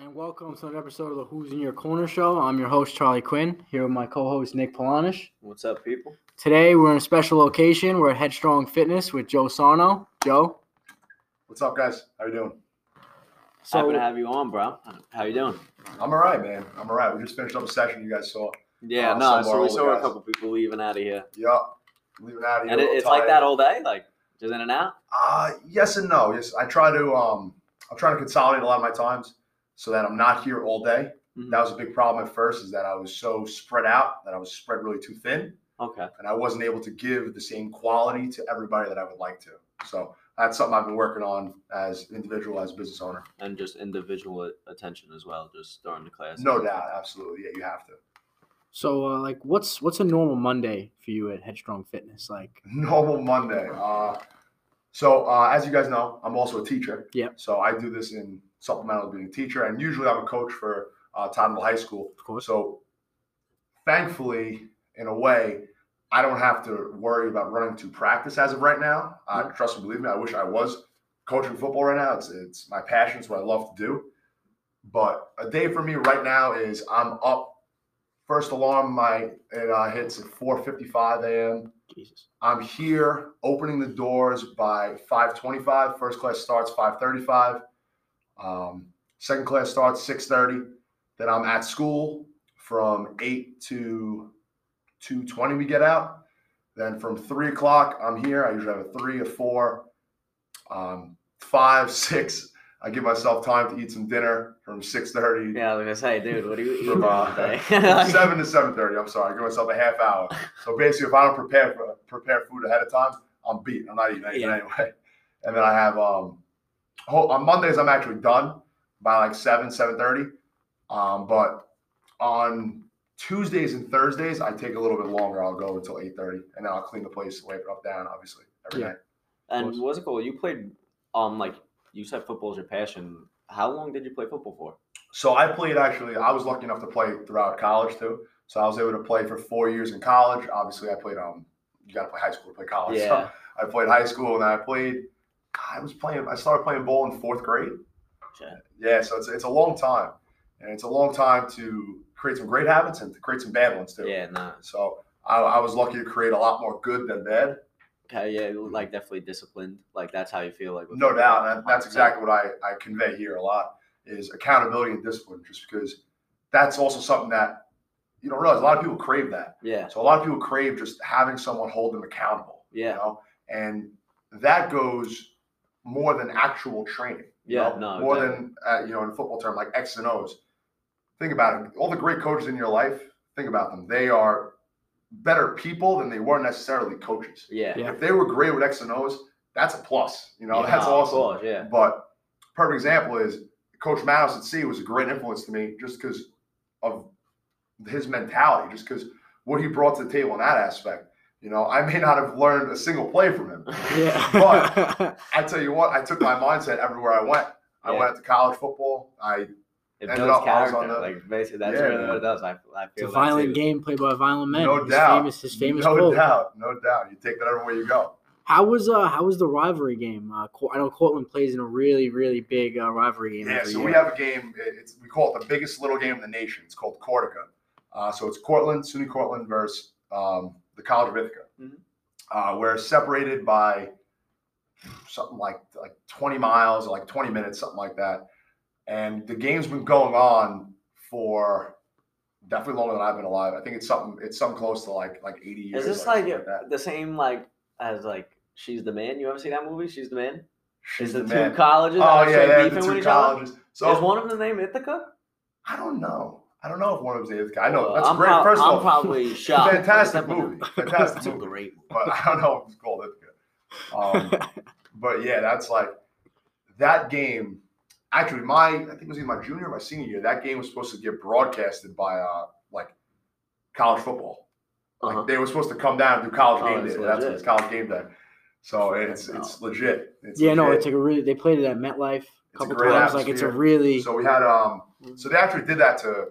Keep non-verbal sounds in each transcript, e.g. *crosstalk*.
And welcome to another episode of the Who's in Your Corner show. I'm your host, Charlie Quinn, here with my co host, Nick Polanish. What's up, people? Today, we're in a special location. We're at Headstrong Fitness with Joe Sarno. Joe? What's up, guys? How you doing? So, Happy to have you on, bro. How you doing? I'm all right, man. I'm all right. We just finished up a session you guys saw. Yeah, Uh, no. So we saw a couple people leaving out of here, Yup. Leaving out of here. and it, little it's like that all day, like just in and out. Uh, yes and no. Yes, I try to. Um, I'm trying to consolidate a lot of my times so that I'm not here all day. Mhm. That was a big problem at first, is that I was so spread out that I was spread really too thin, Okay. and I wasn't able to give the same quality to everybody that I would like to. So that's something I've been working on as individual, as business owner. And just individual attention as well, just during the class. No doubt, absolutely. Yeah, you have to. So, uh, like, what's what's a normal Monday for you at Headstrong Fitness? Like, *laughs* Normal Monday. Uh, so uh, as you guys know, I'm also a teacher. Yeah. So I do this in supplemental being a teacher, and usually I'm a coach for uh, Tottenville High School. of course. So thankfully, in a way, I don't have to worry about running to practice as of right now. Uh, Yep. Trust me, believe me, I wish I was coaching football right now. It's it's my passion. It's what I love to do. But a day for me right now is I'm up. First alarm, my it uh, hits at 4:55 a.m. Jesus. I'm here opening the doors by 5:25. First class starts 5:35. Um, second class starts 6:30. Then I'm at school from 8 to 2:20. We get out. Then from three o'clock, I'm here. I usually have a three, a four, um, five, *laughs* six. I give myself time to eat some dinner from 6:30 Yeah, I was gonna say, dude, what are you eat from uh, *laughs* today? *laughs* seven to seven thirty. I'm sorry, I give myself a half hour. So basically, if I don't prepare for, prepare food ahead of time, I'm beat. I'm not eating anything Yeah. anyway. And then I have um, ho- on Mondays I'm actually done by like seven seven thirty. Um, but on Tuesdays and Thursdays I take a little bit longer. I'll go until eight thirty, and then I'll clean the place, wipe it up, down, obviously every Yeah. day. and what's it cool? You played, um, like you said, football is your passion. How long did you play football for? So I played actually. I was lucky enough to play throughout college too. So I was able to play for four years in college. Obviously, I played. Um, you got to play high school to play college. So Yeah. I played high school, and then I played. I was playing. I started playing ball in fourth grade. Shit. Yeah, so it's it's a long time, and it's a long time to create some great habits and to create some bad ones too. Yeah, nah. So I, I was lucky to create a lot more good than bad. Okay, yeah, mm-hmm. like definitely disciplined. Like that's how you feel like. No doubt, and that's exactly what I, I convey here a lot is accountability and discipline. Just because that's also something that you don't realize. A lot of people crave that. Yeah, So a lot of people crave just having someone hold them accountable. You yeah, know, and that goes more than actual training. you Yeah, know? no, more definitely. than uh, you know in football term like X and O's. Think about it. All the great coaches in your life. Think about them. They are better people than they were necessarily coaches. yeah. Yeah. If they were great with X and O's, that's a plus. You know, Yeah, that's of awesome. course, yeah. But perfect example is Coach Manos at C was a great influence to me just because of his mentality, just because what he brought to the table in that aspect. You know, I may not have learned a single play from him. Yeah. But- *laughs* I tell you what, I took my mindset everywhere I went. I Yeah. went to college football. I It ended builds up- I was character. on the- like basically, that's Yeah, really what it does. I, I it's a violent too. game played by violent men. no his doubt, Famous, his famous no quote. doubt, no doubt. You take that everywhere you go. How was uh how was the rivalry game? Uh, I know Cortland plays in a really really big uh, rivalry game. Yeah, so year. we have a game. It's we call it the biggest little game in the nation. It's called Cortaca. Uh, so it's Cortland, SUNY Cortland versus um, the College of Ithaca. Mhm. Uh, we're separated by something like like 20 miles or like 20 minutes, something like that. And the game's been going on for definitely longer than I've been alive. I think it's something it's something close to like like 80 years. Is this like, something the same like as like She's the Man? You ever see that movie? She's the Man. She's Is the, the two colleges Oh yeah, yeah, the two colleges. So Is one of them named Ithaca? I don't know. I don't know if one of them them's guy. I know Well, that's I'm great. prob- First I'm of all, probably *laughs* shocked. fantastic movie. Fantastic It's a movie. great but I don't know if it's called Ithaca. Um, *laughs* but yeah, that's like that game. Actually, my I think it was in my junior or my senior year. That game was supposed to get broadcasted by uh like college football. Like Uh-huh. they were supposed to come down and do college Oh, game it's day. That's what it's college game day. So it's it's legit. It's yeah, no, it's like a really. They played it at MetLife a a couple great times. Like it's a really. So we had um so they actually did that to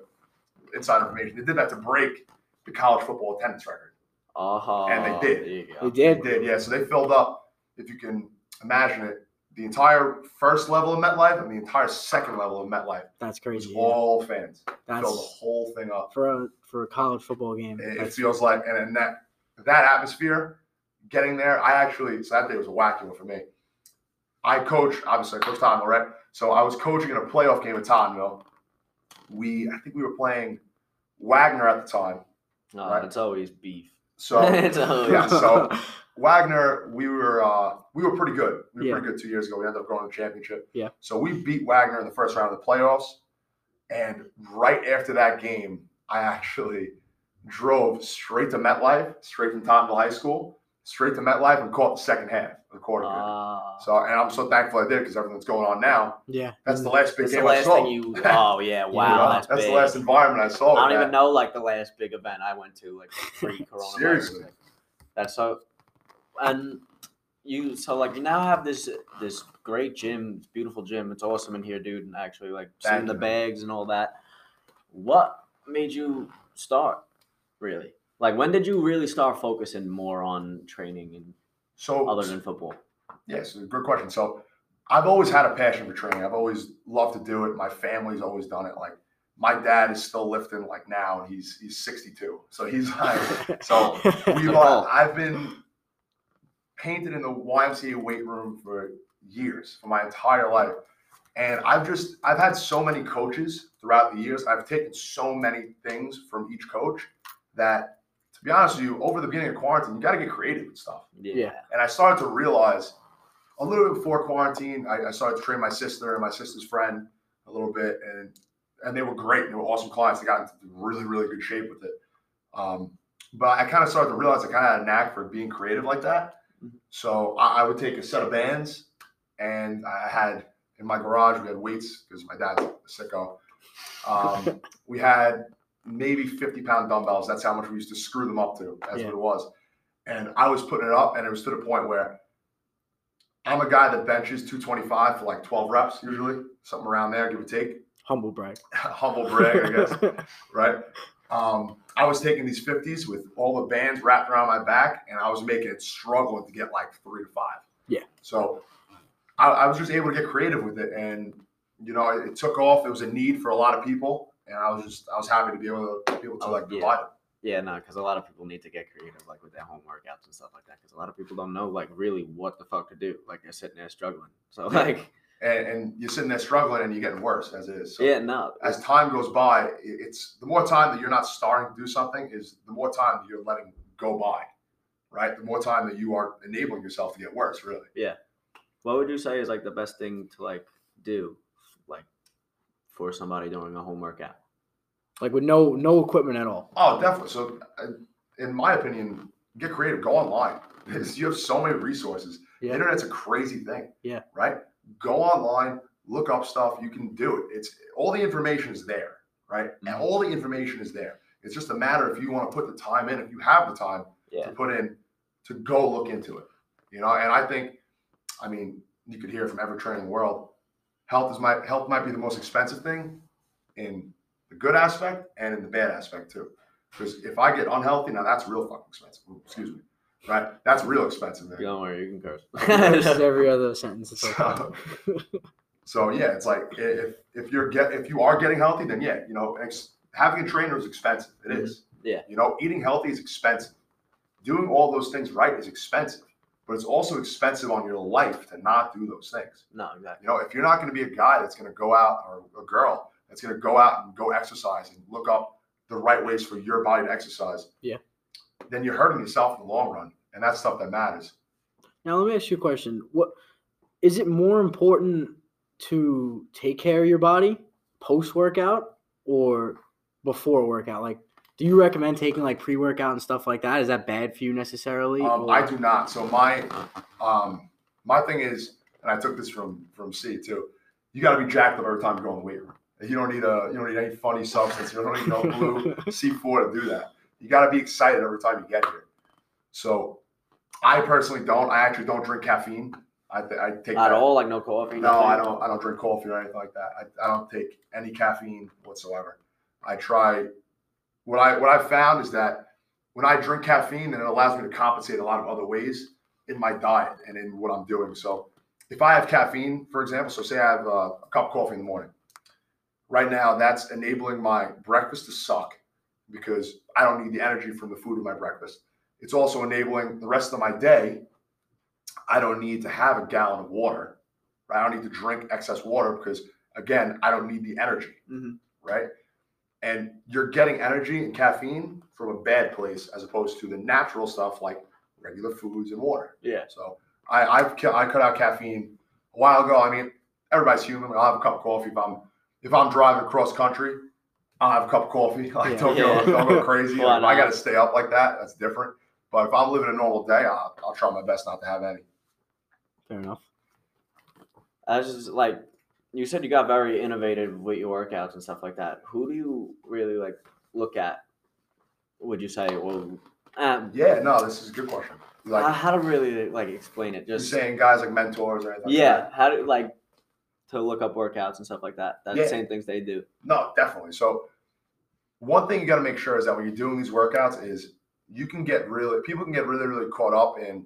inside information. They did that to break the college football attendance record. Uh-huh. And they did. They did. They did, yeah. So they filled up, if you can imagine it, the entire first level of MetLife and the entire second level of MetLife That's was crazy. yeah. all fans. That's Filled the whole thing up. for a for a college football game. It, it feels like, and in that that atmosphere, getting there, I actually so that day was a wacky one for me. I coach, obviously, I coach Tottenville, right? So I was coaching in a playoff game with Tottenville. We, I think we were playing Wagner at the time. No, Right. it's always beef. So *laughs* it's always yeah, so Wagner, we were uh, we were pretty good. We were Yeah. pretty good two years ago. We ended up going to the championship. Yeah. So we beat Wagner in the first round of the playoffs, and right after that game, I actually drove straight to MetLife, straight from Tottenville High School, straight to MetLife, and caught the second half of the quarter. period. Ah. so, and I'm so thankful I did because everything's going on now. yeah, That's the last big It's the game I saw. thing you. Oh yeah! *laughs* Wow, know, that's, that's big. the last environment I saw. I don't that. even know like the last big event I went to, like pre-coronavirus. Seriously. That's so. And you so like you now have this this great gym, beautiful gym. It's awesome in here, dude. And actually, like seeing Thank the you. bags and all that. What made you start? Really? Like when did you really start focusing more on training and So other than football? Yes, good question. So I've always had a passion for training. I've always loved to do it. My family's always done it. Like my dad is still lifting like now and he's he's 62. So he's *laughs* like so *laughs* we've Oh. I've been painted in the YMCA weight room for years, for my entire life. And I've just I've had so many coaches throughout the years. I've taken so many things from each coach that to be honest with you, over the beginning of quarantine, you got to get creative with stuff. Yeah. And I started to realize a little bit before quarantine, I, I started to train my sister and my sister's friend a little bit, and and they were great. They were awesome clients. They got into really, really good shape with it. Um, but I kind of started to realize I kind of had a knack for being creative like that. So I, I would take a set of bands, and I had in my garage we had weights because my dad's a sicko. Um, *laughs* we had maybe 50 pound dumbbells. That's how much we used to screw them up to. That's Yeah. what it was. And I was putting it up, and it was to the point where I'm a guy that benches 225 for like 12 reps, usually, something around there, give or take. Humble brag. *laughs* Humble brag, I guess, *laughs* right? Um, I was taking these 50s with all the bands wrapped around my back, and I was making it struggling to get like three to five. Yeah. So I, I was just able to get creative with it, and you know, it, it took off. It was a need for a lot of people, and I was just I was happy to be able to be able to Oh, like yeah. provide it. Yeah, no, because a lot of people need to get creative, like with their home workouts and stuff like that. Because a lot of people don't know, like, really what the fuck to do. Like, they're sitting there struggling. *laughs* So, like, And, and you're sitting there struggling, and you're getting worse as it is. So yeah, no, as time goes by, it's the more time that you're not starting to do something is the more time that you're letting go by, right? The more time that you are enabling yourself to get worse, really. Yeah. What would you say is like the best thing to like do, like, for somebody doing a home workout? like with no no equipment at all. Oh, definitely. So, uh, in my opinion, get creative. Go online. *laughs* Because you have so many resources. The internet's a crazy thing. Yeah. Right. Go online. Look up stuff. You can do it. It's all the information is there. Right. And Mhm. all the information is there. It's just a matter if you want to put the time in. If you have the time Yeah, to put in to go look into it. You know, and I think, I mean, you could hear from every training world. Health is my health might be the most expensive thing in the good aspect and in the bad aspect too. Because if I get unhealthy, now that's real fucking expensive. Ooh, excuse me. Right? That's real expensive. Man. don't worry, you can curse. *laughs* this is every other sentence. It's So, okay. so yeah, it's like if if you're get if you are getting healthy, then yeah, you know, ex- having a trainer is expensive. It mm-hmm. is. Yeah. You know, eating healthy is expensive. Doing all those things right is expensive, but it's also expensive on your life to not do those things. no, exactly. You know, if you're not going to be a guy that's going to go out or a girl that's going to go out and go exercise and look up the right ways for your body to exercise, Yeah. then you're hurting yourself in the long run, and that's stuff that matters. Now let me ask you a question. What is it more important to take care of your body post workout or before workout? Like, do you recommend taking like pre workout and stuff like that? Is that bad for you necessarily? Um, or- I do not. So my um, my thing is, and I took this from from C too. You got to be jacked up every time you go in the weight room. You don't need a you don't need any funny substance. You don't need no blue *laughs* C4 to do that. You got to be excited every time you get here. So I personally don't. I actually don't drink caffeine. I, th- I take At that- all, like no coffee. No, nothing? I don't. I don't drink coffee or anything like that. I, I don't take any caffeine whatsoever. I try. What I what I found is that when I drink caffeine, then it allows me to compensate a lot of other ways in my diet and in what I'm doing. So if I have caffeine, for example, so say I have uh, a cup of coffee in the morning, right now that's enabling my breakfast to suck because I don't need the energy from the food in my breakfast. It's also enabling the rest of my day. I don't need to have a gallon of water. Right? I don't need to drink excess water because again, I don't need the energy. Mhm. Right? And you're getting energy and caffeine from a bad place as opposed to the natural stuff like regular foods and water. Yeah. So I I've, I cut out caffeine a while ago. I mean, everybody's human. I'll have a cup of coffee if I'm if I'm driving across country. I'll have a cup of coffee. *laughs* Like Yeah. don't Yeah. go don't go crazy. *laughs* If I got to stay up like that. That's different. But if I'm living a normal day, I'll, I'll try my best not to have any. Fair enough. I was just like, you said you got very innovative with your workouts and stuff like that. Who do you really like look at? Would you say? Well, um, Yeah, no, this is a good question. Like how, how to really like explain it? you're Just saying, guys like mentors or anything. like yeah, that? how to like to look up workouts and stuff like that? That's Yeah. the same things they do. No, definitely. So one thing you got to make sure is that when you're doing these workouts is you can get really people can get really really caught up in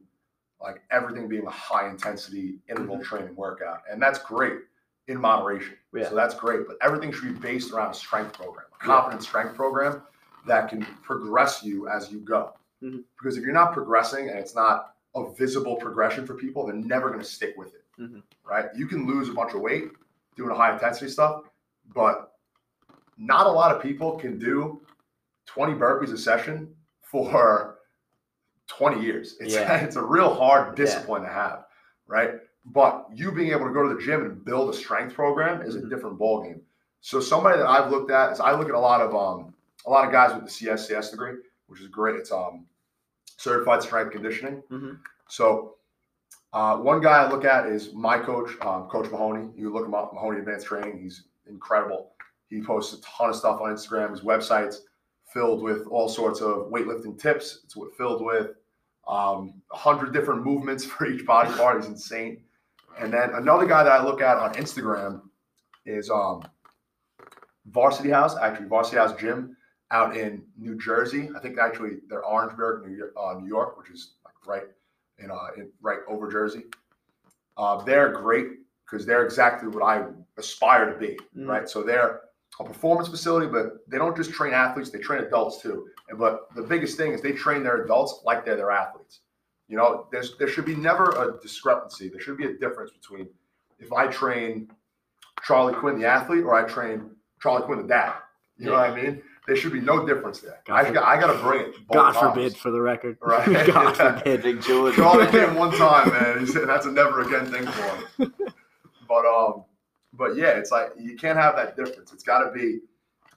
like everything being a high intensity interval training workout, and that's great in moderation. Yeah. So that's great, but everything should be based around a strength program, a Yeah. strength program that can progress you as you go. Mhm. Because if you're not progressing and it's not a visible progression for people, they're never going to stick with it. Mhm. Right? You can lose a bunch of weight doing a high intensity stuff, but not a lot of people can do 20 burpees a session for *laughs* 20 years. It's, Yeah. *laughs* it's a real hard discipline to have, right? But you being able to go to the gym and build a strength program is a different ballgame. So somebody that I've looked at is I look at a lot of um a lot of guys with the CSCS degree, which is great. It's um certified strength conditioning. Mhm. So uh, one guy I look at is my coach, um, Coach Mahoney. You look him up, Mahoney Advanced Training. He's incredible. He posts a ton of stuff on Instagram. His website's filled with all sorts of weightlifting tips. It's filled with um, a hundred different movements *laughs* for each body part. He's insane. And then another guy that I look at on Instagram is um, Varsity House, actually Varsity House Gym out in New Jersey. I think actually they're Orangeburg, New York, uh, New York which is like right in, uh, in right over Jersey. Uh, they're great because they're exactly what I aspire to be, Mm. right? So they're a performance facility, but they don't just train athletes; they train adults too. And but the biggest thing is they train their adults like they're their athletes. You know, there's there should be never a discrepancy. There should be a difference between if I train Charlie Quinn the athlete or I train Charlie Quinn the dad. You know what I mean? There should be no difference there. God I, for- got, I got to bring it. God times. forbid, for the record. Right. *laughs* God Yeah. forbid. Big George. Charlie came one time, man. He said that's a never again thing for him. *laughs* But um, but yeah, it's like you can't have that difference. It's got to be,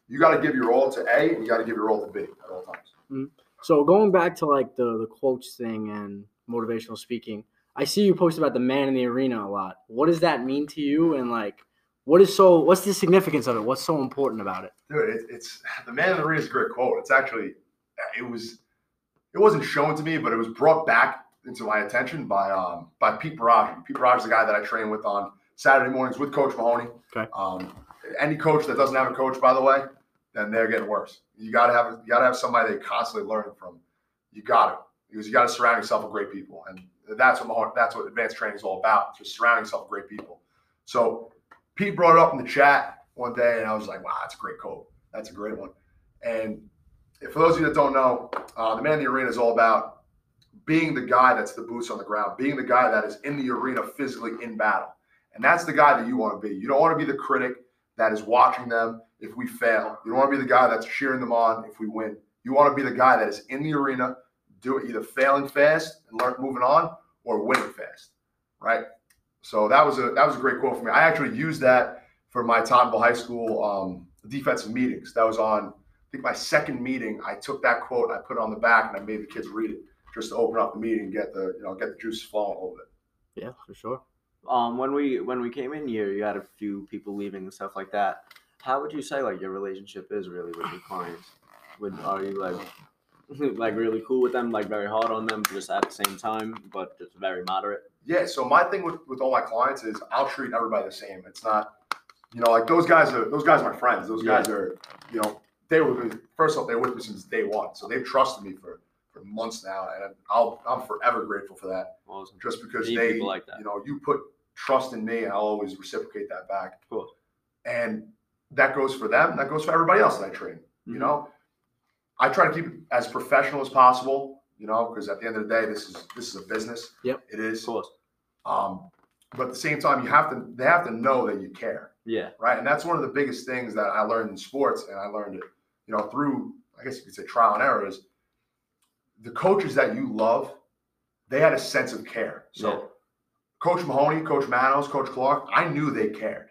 you got to give your all to A, and you got to give your all to B at all times. So going back to like the the quotes thing and motivational speaking, I see you post about the man in the arena a lot. What does that mean to you? And like, what is so? What's the significance of it? What's so important about it? Dude, it, it's the man in the arena is a great quote. It's actually, it was, it wasn't shown to me, but it was brought back into my attention by um by Pete Barrage. Pete Barrage is the guy that I train with on Saturday mornings with Coach Mahoney. Okay. Um, any coach that doesn't have a coach, by the way, then they're getting worse. You gotta have you gotta have somebody you're constantly learning from. You got to because you got to surround yourself with great people, and that's what that's what advanced training is all about. Just surrounding yourself with great people. So Pete brought it up in the chat one day, and I was like, "Wow, that's a great quote. That's a great one." And for those of you that don't know, uh, the man in the arena is all about being the guy that's the boots on the ground, being the guy that is in the arena physically in battle. And that's the guy that you want to be. You don't want to be the critic that is watching them if we fail. You don't want to be the guy that's cheering them on if we win. You want to be the guy that is in the arena, do it either failing fast and learn moving on or winning fast. Right. So that was a that was a great quote for me. I actually used that for my Tottenville High School um, defensive meetings. That was on I think my second meeting. I took that quote, I put it on the back, and I made the kids read it just to open up the meeting and get the you know get the juices flowing a little bit. Yeah, for sure. um when we when we came in here you had a few people leaving and stuff like that how would you say like your relationship is really with your clients would are you like *laughs* like really cool with them like very hard on them just at the same time but just very moderate Yeah. So my thing with, with all my clients is I'll treat everybody the same. It's not, you know, like those guys are those guys are my friends. Those guys are, you know, they were with me, first off, they were with me since day one. So they've trusted me for for months now. And I'll I'm forever grateful for that. awesome Just because Need they like that. you know, you put trust in me, and I'll always reciprocate that back. Cool. And that goes for them. That goes for everybody else that I train. You Mhm. know, I try to keep it as professional as possible. You know, because at the end of the day, this is this is a business. Yep. it is. Of course. Um, but at the same time, you have to they have to know that you care, Yeah. right? And that's one of the biggest things that I learned in sports, and I learned it, you know, through I guess you could say trial and error is the coaches that you love, they had a sense of care. So Yeah. Coach Mahoney, Coach Manos, Coach Clark, I knew they cared.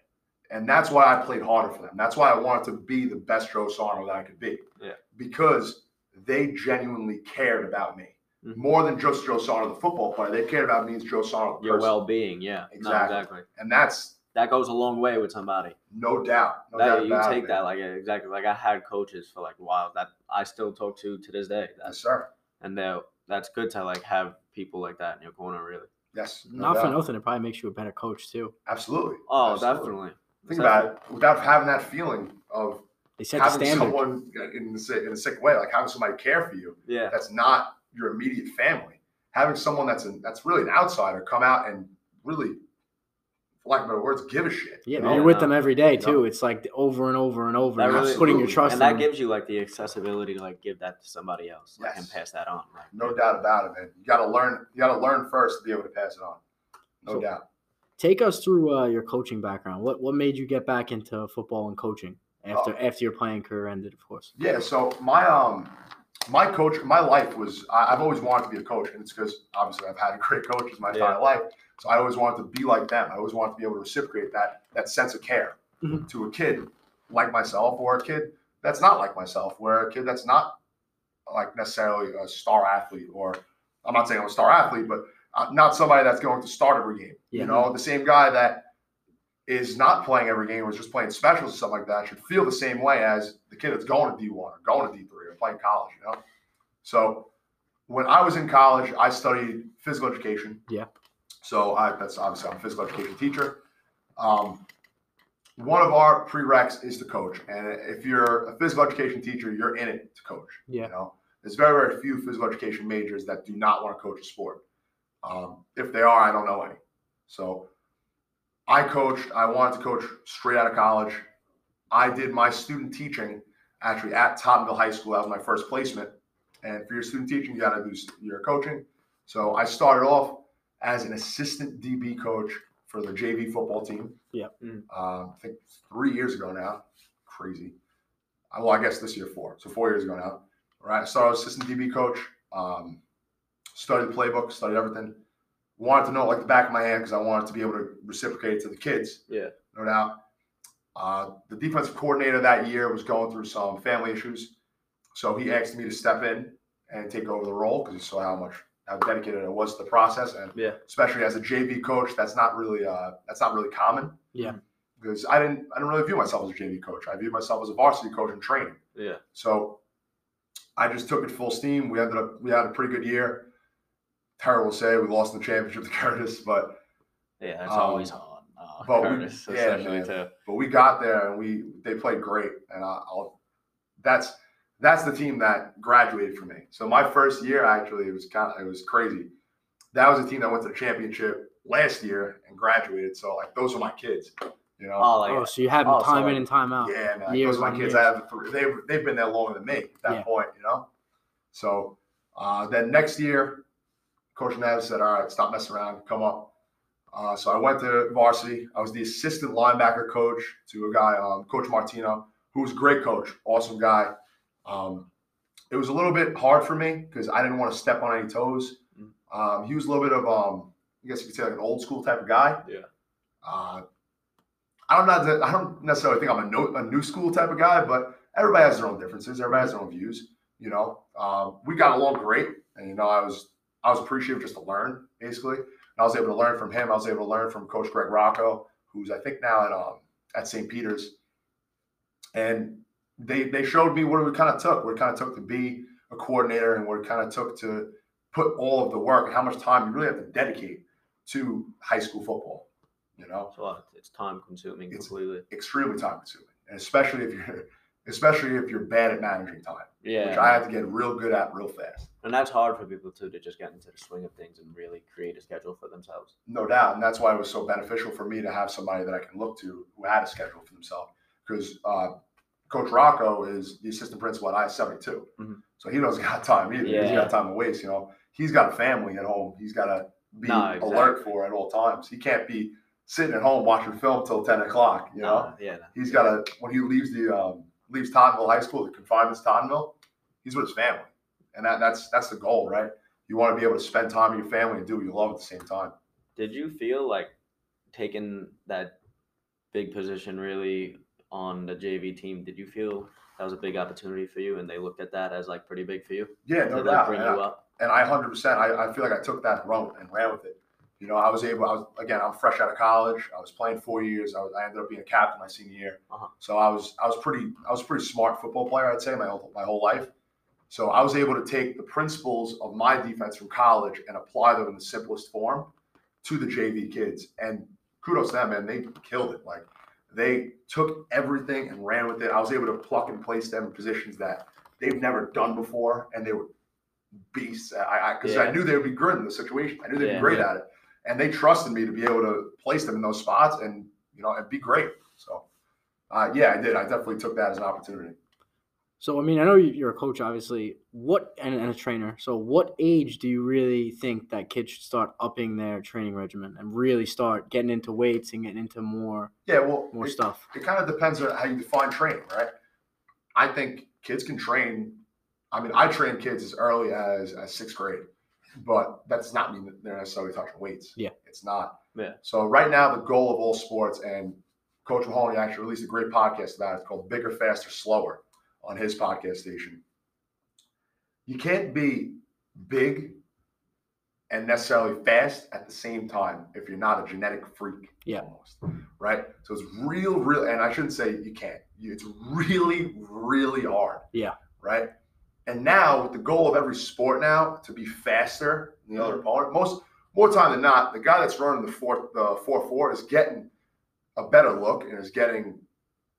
And that's why I played harder for them. That's why I wanted to be the best Joe Sarno that I could be. Yeah. Because they genuinely cared about me. Mhm. More than just Joe Sarno, the football player. They cared about me as Joe Sarno, Your person. well being. Yeah. No, Exactly. exactly. And that's That goes a long way with somebody. no doubt. No that doubt you about take it, that like exactly like I had coaches for like a while that I still talk to to this day. Yes, sir. and they that's good to like have people like that in your corner really. Yes. no Not for nothing, it probably makes you a better coach too. Absolutely. Oh, Absolutely. definitely. Think about it. Without having that feeling of They set the having standard. someone in the sick, in a sick way, like having somebody care for you, Yeah. that's not your immediate family. Having someone that's an, that's really an outsider come out and really, for lack of better words, give a shit. Yeah, you know? you're with them every day You know? too. It's like over and over and over. That and really- putting your trust and in that them. gives you like the accessibility to like give that to somebody else like, and pass that on. Like, No doubt about it, man. You got to learn. You got to learn first to be able to pass it on. No So- doubt. Take us through uh, your coaching background. What what made you get back into football and coaching after Oh. after your playing career ended, of course? Yeah. So my um my coach, my life was I, I've always wanted to be a coach, and it's because obviously I've had great coaches my entire Yeah. life. So I always wanted to be like them. I always wanted to be able to reciprocate that that sense of care Mhm. to a kid like myself, or a kid that's not like myself, where a kid that's not like necessarily a star athlete, or I'm not saying I'm a star athlete, but uh, not somebody that's going to start every game. Yeah. You know, the same guy that is not playing every game or is just playing specials or something like that should feel the same way as the kid that's going to D1 or going to D3 or playing college, you know? So when I was in college, I studied physical education. Yeah. So I, that's obviously I'm a physical education teacher. Um, one of our prereqs is to coach. And if you're a physical education teacher, you're in it to coach. Yeah. You know, there's very, very few physical education majors that do not want to coach a sport. Um, if they are, I don't know any. So I coached. I wanted to coach straight out of college. I did my student teaching actually at Tottenville High School. That was my first placement. And for your student teaching, you got to do your coaching. So I started off as an assistant DB coach for the JV football team. Yeah. Mm. Um, I think three years ago now. Crazy. Uh, Well, I guess this year four. So four years ago now. All right. I started as assistant DB coach. Um, studied the playbook, studied everything. Wanted to know like the back of my hand because I wanted to be able to reciprocate it to the kids. Yeah. No doubt. Uh, the defensive coordinator that year was going through some family issues. So he asked me to step in and take over the role because he saw how much how dedicated I was to the process. And Yeah. especially as a JV coach, that's not really uh, that's not really common. Yeah. Because I didn't I didn't really view myself as a JV coach. I viewed myself as a varsity coach in training. Yeah. So I just took it full steam. We ended up we had a pretty good year. Terrible to say we lost the championship to *laughs* Curtis, but Yeah. It's Um, always on. Uh, but we- yeah, especially man. too. but we got there and we they played great. And I, I'll that's that's the team that graduated for me. So my first year actually it was kind of it was crazy. That was a team that went to the championship last year and graduated. So like those are my kids, you know. Oh, like oh, so you had them oh, so time in and time out. Yeah, man. Years those are my kids. years. I have three. They've they've been there longer than me at that Yeah. point, you know. So uh, then next year, Coach Nev said, "All right, stop messing around, come up." Uh, so I went to varsity. I was the assistant linebacker coach to a guy, um, Coach Martino, who was a great coach, awesome guy. Um, it was a little bit hard for me because I didn't want to step on any toes. Mm. Um, he was a little bit of, um, I guess you could say, like an old school type of guy. Yeah. Uh, I don't know. I don't necessarily think I'm a, no, a new school type of guy, but everybody has their own differences. Everybody has their own views. You know, um, we got along great, and you know, I was I was appreciative just to learn basically. And I was able to learn from him. I was able to learn from Coach Greg Rocco, who's I think now at um, at St. Peter's, and they they showed me what it kind of took, what it kind of took to be a coordinator, and what it kind of took to put all of the work and how much time you really have to dedicate to high school football. You know, It's. It's time consuming It's- completely. extremely time consuming, and especially if you're especially if you're bad at managing time, Yeah. which I have to get real good at real fast. and that's hard for people too to just get into the swing of things and really create a schedule for themselves. No doubt. And that's why it was so beneficial for me to have somebody that I can look to who had a schedule for themselves. Because uh, Coach Rocco is the assistant principal at I 72. Mhm. So he doesn't *laughs* got time either. He's Yeah. got time to waste. You know, he's got a family at home. He's got to be No, alert for at all times. He can't be sitting at home watching film till 10 o'clock. You know, Uh, yeah. he's got to, when he leaves the, um, leaves Tottenville High School, the confinements Tottenville, he's with his family. And that, that's, that's the goal, right? You want to be able to spend time with your family and do what you love at the same time. Did you feel like taking that big position really on the JV team? Did you feel that was a big opportunity for you, and they looked at that as like pretty big for you Yeah, no doubt. bring And you I- up? and I hundred percent. I, I feel like I took that run and ran with it. You know, I was able. I was again. I'm fresh out of college. I was playing four years. I was. I ended up being a captain my senior year. Uh-huh. So I was. I was pretty. I was a pretty smart football player. I'd say my whole my whole life. So I was able to take the principles of my defense from college and apply them in the simplest form to the JV kids. And kudos to them, man. They killed it. Like they took everything and ran with it. I was able to pluck and place them in positions that they've never done before, and they were beasts. I because I, Yeah. knew they would be good in the situation. I knew they'd Yeah. be great at it, and they trusted me to be able to place them in those spots and you know and be great. So, uh, yeah, I did. I definitely took that as an opportunity. So I mean, I know you- you're a coach, obviously. What and, and a trainer. So what age do you really think that kids should start upping their training regimen and really start getting into weights and getting into more Yeah, well, more it, stuff? it kind of depends on how you define training, right? I think kids can train. I mean, I train kids as early as, as sixth grade, but that does not mean that they're necessarily touching weights. Yeah. It's not. Yeah. So right now, the goal of all sports, and Coach Mahoney actually released a great podcast about it. It's called Bigger, Faster, Slower on his podcast station. You can't be big and necessarily fast at the same time if you're not a genetic freak. Yeah. Almost. Right. So it's real, real, and I shouldn't say you can't. It's really, really hard. Yeah. Right. And now with the goal of every sport now to be faster than the other opponent, most more time than not, the guy that's running the four the four four is getting a better look and is getting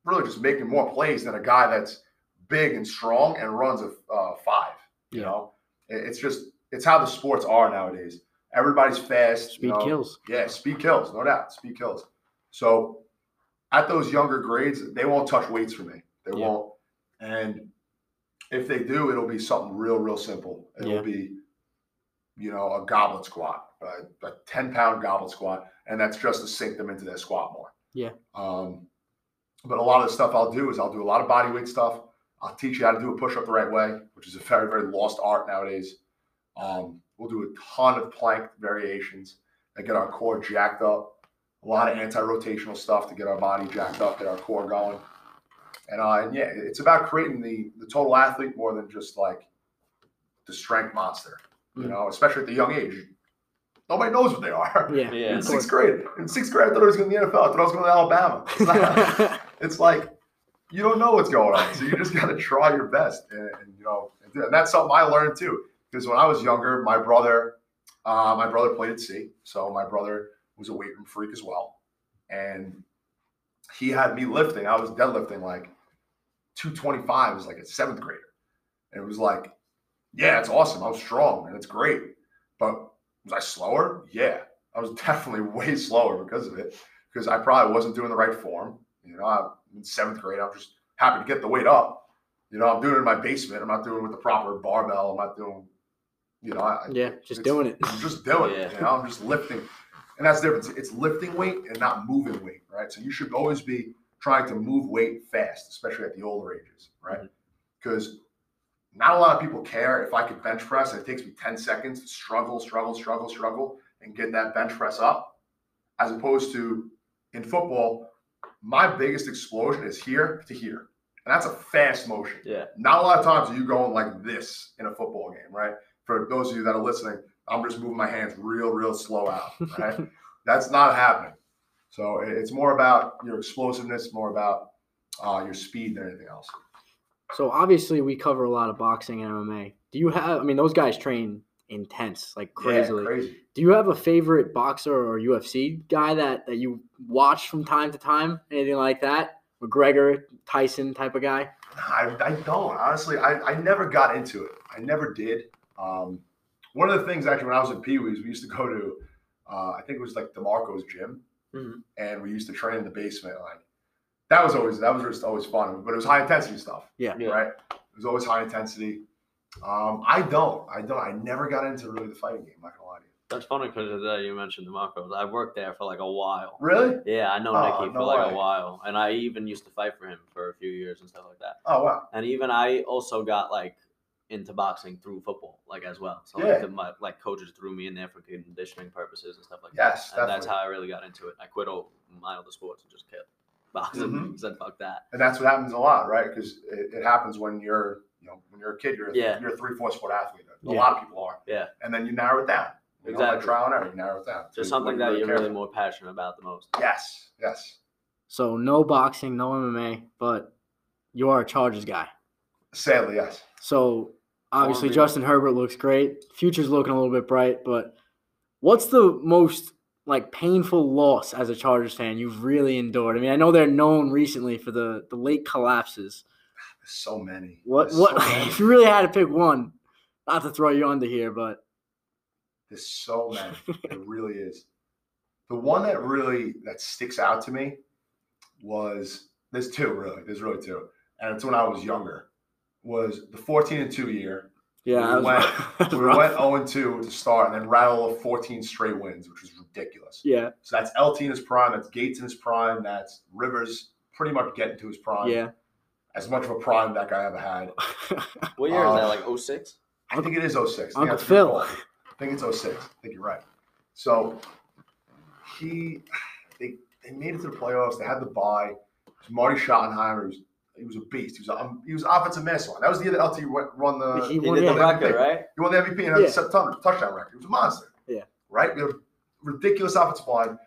really just making more plays than a guy that's big and strong and runs a uh, five. You Yeah. know, It- it's just it's how the sports are nowadays. Everybody's fast. Speed you know. kills. Yeah, speed kills, no doubt. Speed kills. So at those younger grades, they won't touch weights for me. They Yeah. won't. And if they do, it'll be something real, real simple. It'll Yeah. be, you know, a goblet squat, a, a 10 pound goblet squat. And that's just to sink them into their squat more. Yeah. Um, but a lot of the stuff I'll do is I'll do a lot of body weight stuff. I'll teach you how to do a push up the right way, which is a very, very lost art nowadays. Um, we'll do a ton of plank variations that get our core jacked up. A lot of anti-rotational stuff to get our body jacked up, get our core going. And, uh, and yeah, it's about creating the the total athlete more than just like the strength monster. You Mm. know, especially at the young age. Nobody knows what they are. Yeah. Yeah. *laughs* In sixth grade, in sixth grade, I thought I was going to the NFL. I thought I was going to Alabama. It's, *laughs* not- it's like you don't know what's going on, so you just got to try your best, and, and you know, and and that's something I learned too. Because when I was younger, my brother, uh, my brother played at sea, so my brother was a weight room freak as well, and he had me lifting. I was deadlifting like 225 as like a seventh grader, and it was like, yeah, it's awesome. I was strong and it's great, but was I slower? Yeah, I was *laughs* definitely way slower because of it. Because I probably wasn't doing the right form. You know, I'm in seventh grade. I'm just happy to get the weight up. You know, I'm doing it in my basement. I'm not doing it with the proper barbell. I'm not doing, you know, I, yeah, *laughs* just doing it. I'm just doing Yeah. it. You know, I'm just lifting. And that's the difference. It's lifting weight and not moving weight, right? So you should always be trying to move weight fast, especially at the older ages, right? Mm-hmm. Because not a lot of people care if I could bench press and it takes me 10 seconds to struggle, struggle, struggle, struggle, and get that bench press up, as opposed to in football, my biggest explosion is here to here. And that's a fast motion. Yeah. Not a lot of times are you going like this in a football game, right? For those of you that are listening, I'm just moving my hands real, real slow out, right? *laughs* That's not happening. So it's more about your explosiveness, more about uh, your speed than anything else. So obviously we cover a lot of boxing and MMA. Do you have? I mean, those guys train intense, like crazily. Yeah, crazy. Do you have a favorite boxer or UFC guy that that you watch from time to time? Anything like that? McGregor, Tyson type of guy? I, I don't honestly. I, I never got into it. I never did. Um, one of the things actually when I was in Pee Wee's, we used to go to, uh, I think it was like Demarco's gym, Mhm. and we used to train in the basement. Like that was always that was just always fun, but it was high intensity stuff. Yeah. Yeah. Right. It was always high intensity. Um, I don't. I don't. I never got into really the fighting game. I'm not gonna lie to you. That's funny because uh, you mentioned the Marcos. I worked there for like a while. Really? Yeah, I know Oh, Nicky for no like way. a while, and I even used to fight for him for a few years and stuff like that. Oh wow. And even I also got like into boxing through football, like as well. So Yeah. like, the, my like coaches threw me in there for conditioning purposes and stuff like Yes, that. And that's how I really got into it. I quit all my other sports and just kept boxing. Mhm. *laughs* Said fuck that. and that's what happens a lot, right? Because it, it happens when you're, you know, when you're a kid, you're Yeah. you're a three four sport athlete. A Yeah. lot of people are. Yeah. And then you narrow it down. You know, like Exactly. trial and error, you narrow it down. to Just something that you you're care really more passionate about the most. Yes. Yes. So no boxing, no MMA, but you are a Chargers guy. Sadly, yes. So obviously Justin Herbert looks great. Future's looking a little bit bright, but what's the most like painful loss as a Chargers fan you've really endured? I mean, I know they're known recently for the the late collapses. There's so many. What There's what So *laughs* many. if you really had to pick one? Not to throw you under here, but There's so many. *laughs* it really is. The one that really that sticks out to me was there's two really. There's really two, and it's when I was younger. Was the 14 and two year. yeah, We went- *laughs* We went 0 and 2 to start, and then rattle of 14 straight wins, which was ridiculous. yeah, So that's LT in his prime. That's Gates in his prime. That's Rivers pretty much getting to his prime. yeah. As much of a prime that guy ever had. *laughs* What year is that? Uh, Like 06? I think it is 06. I think Uncle that's Phil. I think it's 06. I think you're right. So he, they, they made it to the playoffs. They had the bye. Marty Schottenheimer was he was a beast. He was um, he was offensive mastermind. That was the year that LT went, won the He He won did the yeah. record, right? he won the MVP and had Yeah. a set touchdown record. He was a monster. Yeah. Right? We have ridiculous offensive line.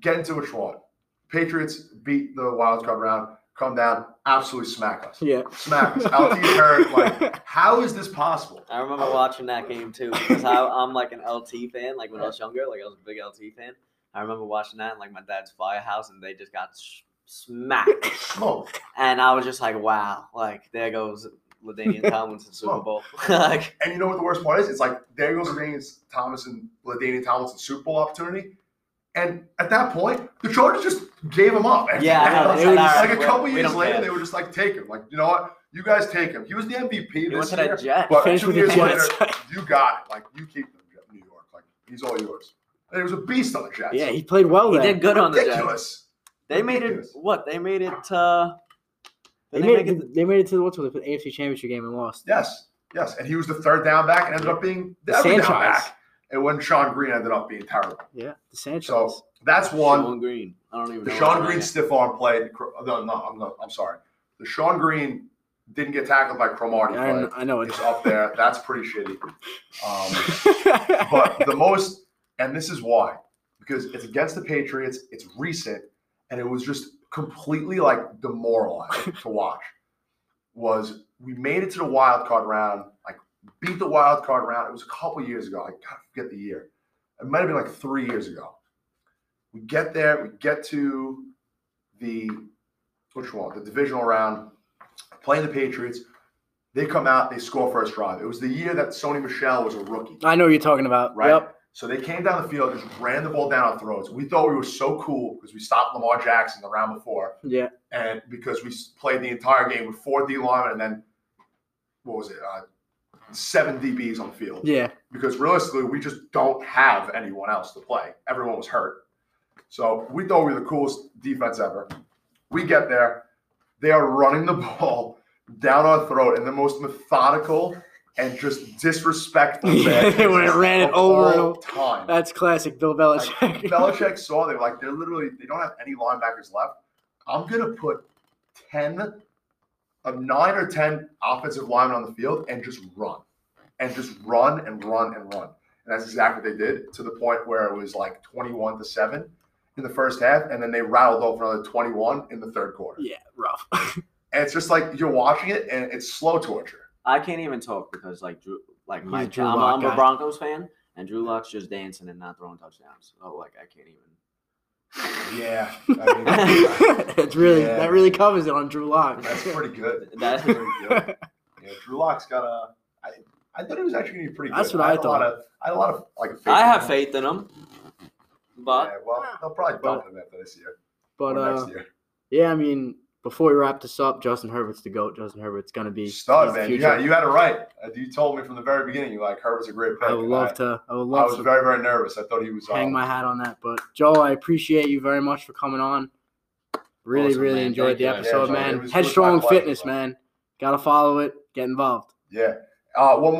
Get into a trot. Patriots beat the wild card round, come down, absolutely smack us. Yeah. Smack us. *laughs* LT hurt. Like, how is this possible? I remember watching that game too because I, I'm like an LT fan. Like when I was younger, like I was a big LT fan. I remember watching that in like my dad's firehouse, and they just got s- smacked. Smoke. And I was just like, wow, like there goes Ladainian *laughs* Tomlinson Super Bowl. *laughs* like, And you know what the worst part is? It's like there goes Ladainian Thomas and LaDainian Tomlinson Super Bowl opportunity. And at that point, the Chargers just gave him up. And Yeah, know, like, *laughs* they were just- like a couple years later, care. they were just like, take him. Like, you know what? You guys take him. He was the MVP he this year. the Jets. But Finished two years later, you got it. Like, you keep him, New York. Like, he's all yours. And he was a beast on the Jets. yeah, he played well He there. did good on the Jets. Ridiculous. They made it. What they made it? uh They did made, make it, they made it to the what's it, the AFC Championship game and lost. Yes, yes. And he was the third down back and ended up being the The every down back. And when Shonn Greene ended up being terrible. Yeah, the Sanchez. So that's one. Shonn Greene. I don't even The know. Shonn Greene name. stiff arm play. No, no, I'm not. I'm sorry. The Shonn Greene didn't get tackled by Cromartie I, play. I know. It's up there. That's pretty shitty. Um, *laughs* but the most, and this is why, because it's against the Patriots. It's recent, and it was just completely like demoralizing *laughs* to watch. Was we made it to the wild card round, like beat the wild card round. It was a couple years ago. I gotta forget the year. It might have been like three years ago. We get there. We get to the which one? The divisional round. Playing the Patriots. They come out. They score first drive. It was the year that Sony Michel was a rookie. I know what you're talking about. Right. Yep. So they came down the field, just ran the ball down our throats. We thought we were so cool because we stopped Lamar Jackson the round before, Yeah. and because we played the entire game with four D linemen and then what was it, uh, seven DBs on the field. Yeah. Because realistically, we just don't have anyone else to play. Everyone was hurt, so we thought we were the coolest defense ever. We get there, they are running the *laughs* ball down our throat in the most methodical and just disrespect *laughs* Yeah, way they would've ran it over and over. time. That's classic Bill Belichick. Belichick saw they were like they're literally they don't have any linebackers left. I'm gonna put ten of nine or ten offensive linemen on the field and just run. And just run and run and run. And that's exactly what they did to the point where it was like 21 to 7 in the first half, and then they rattled off another 21 in the third quarter. yeah, rough. *laughs* And it's just like you're watching it and it's slow torture. I can't even talk because like Drew, like He's my a Drew I'm, Lock I'm guy. a Broncos fan, and Drew Lock's just dancing and not throwing touchdowns. So like I can't even. Yeah, I mean, *laughs* it's really Yeah. that really covers it on Drew Lock. that's pretty good. *laughs* That's pretty good. *laughs* Yeah, Drew Lock's got a. I, I thought he was actually gonna be pretty good. That's what I had A lot thought. of, I had a lot of like. Faith I in have him. faith in him, but Yeah, well, they'll probably But- dump him after this year But or uh, next year. yeah, I mean, before we wrap this up, Justin Herbert's the goat. Justin Herbert's gonna be Stud man, you had, you had it right. Uh, You told me from the very beginning, you like Herbert's a great pick. I would love I, to. I would I was to very very nervous. I thought he was. hang um, my hat on that. But Joe, I appreciate you very much for coming on. Really, Awesome, really man. enjoyed Thank the you. episode, Yeah, man. was- it was my Headstrong Fitness, man. Gotta follow it. Get involved. Yeah. Uh, one more.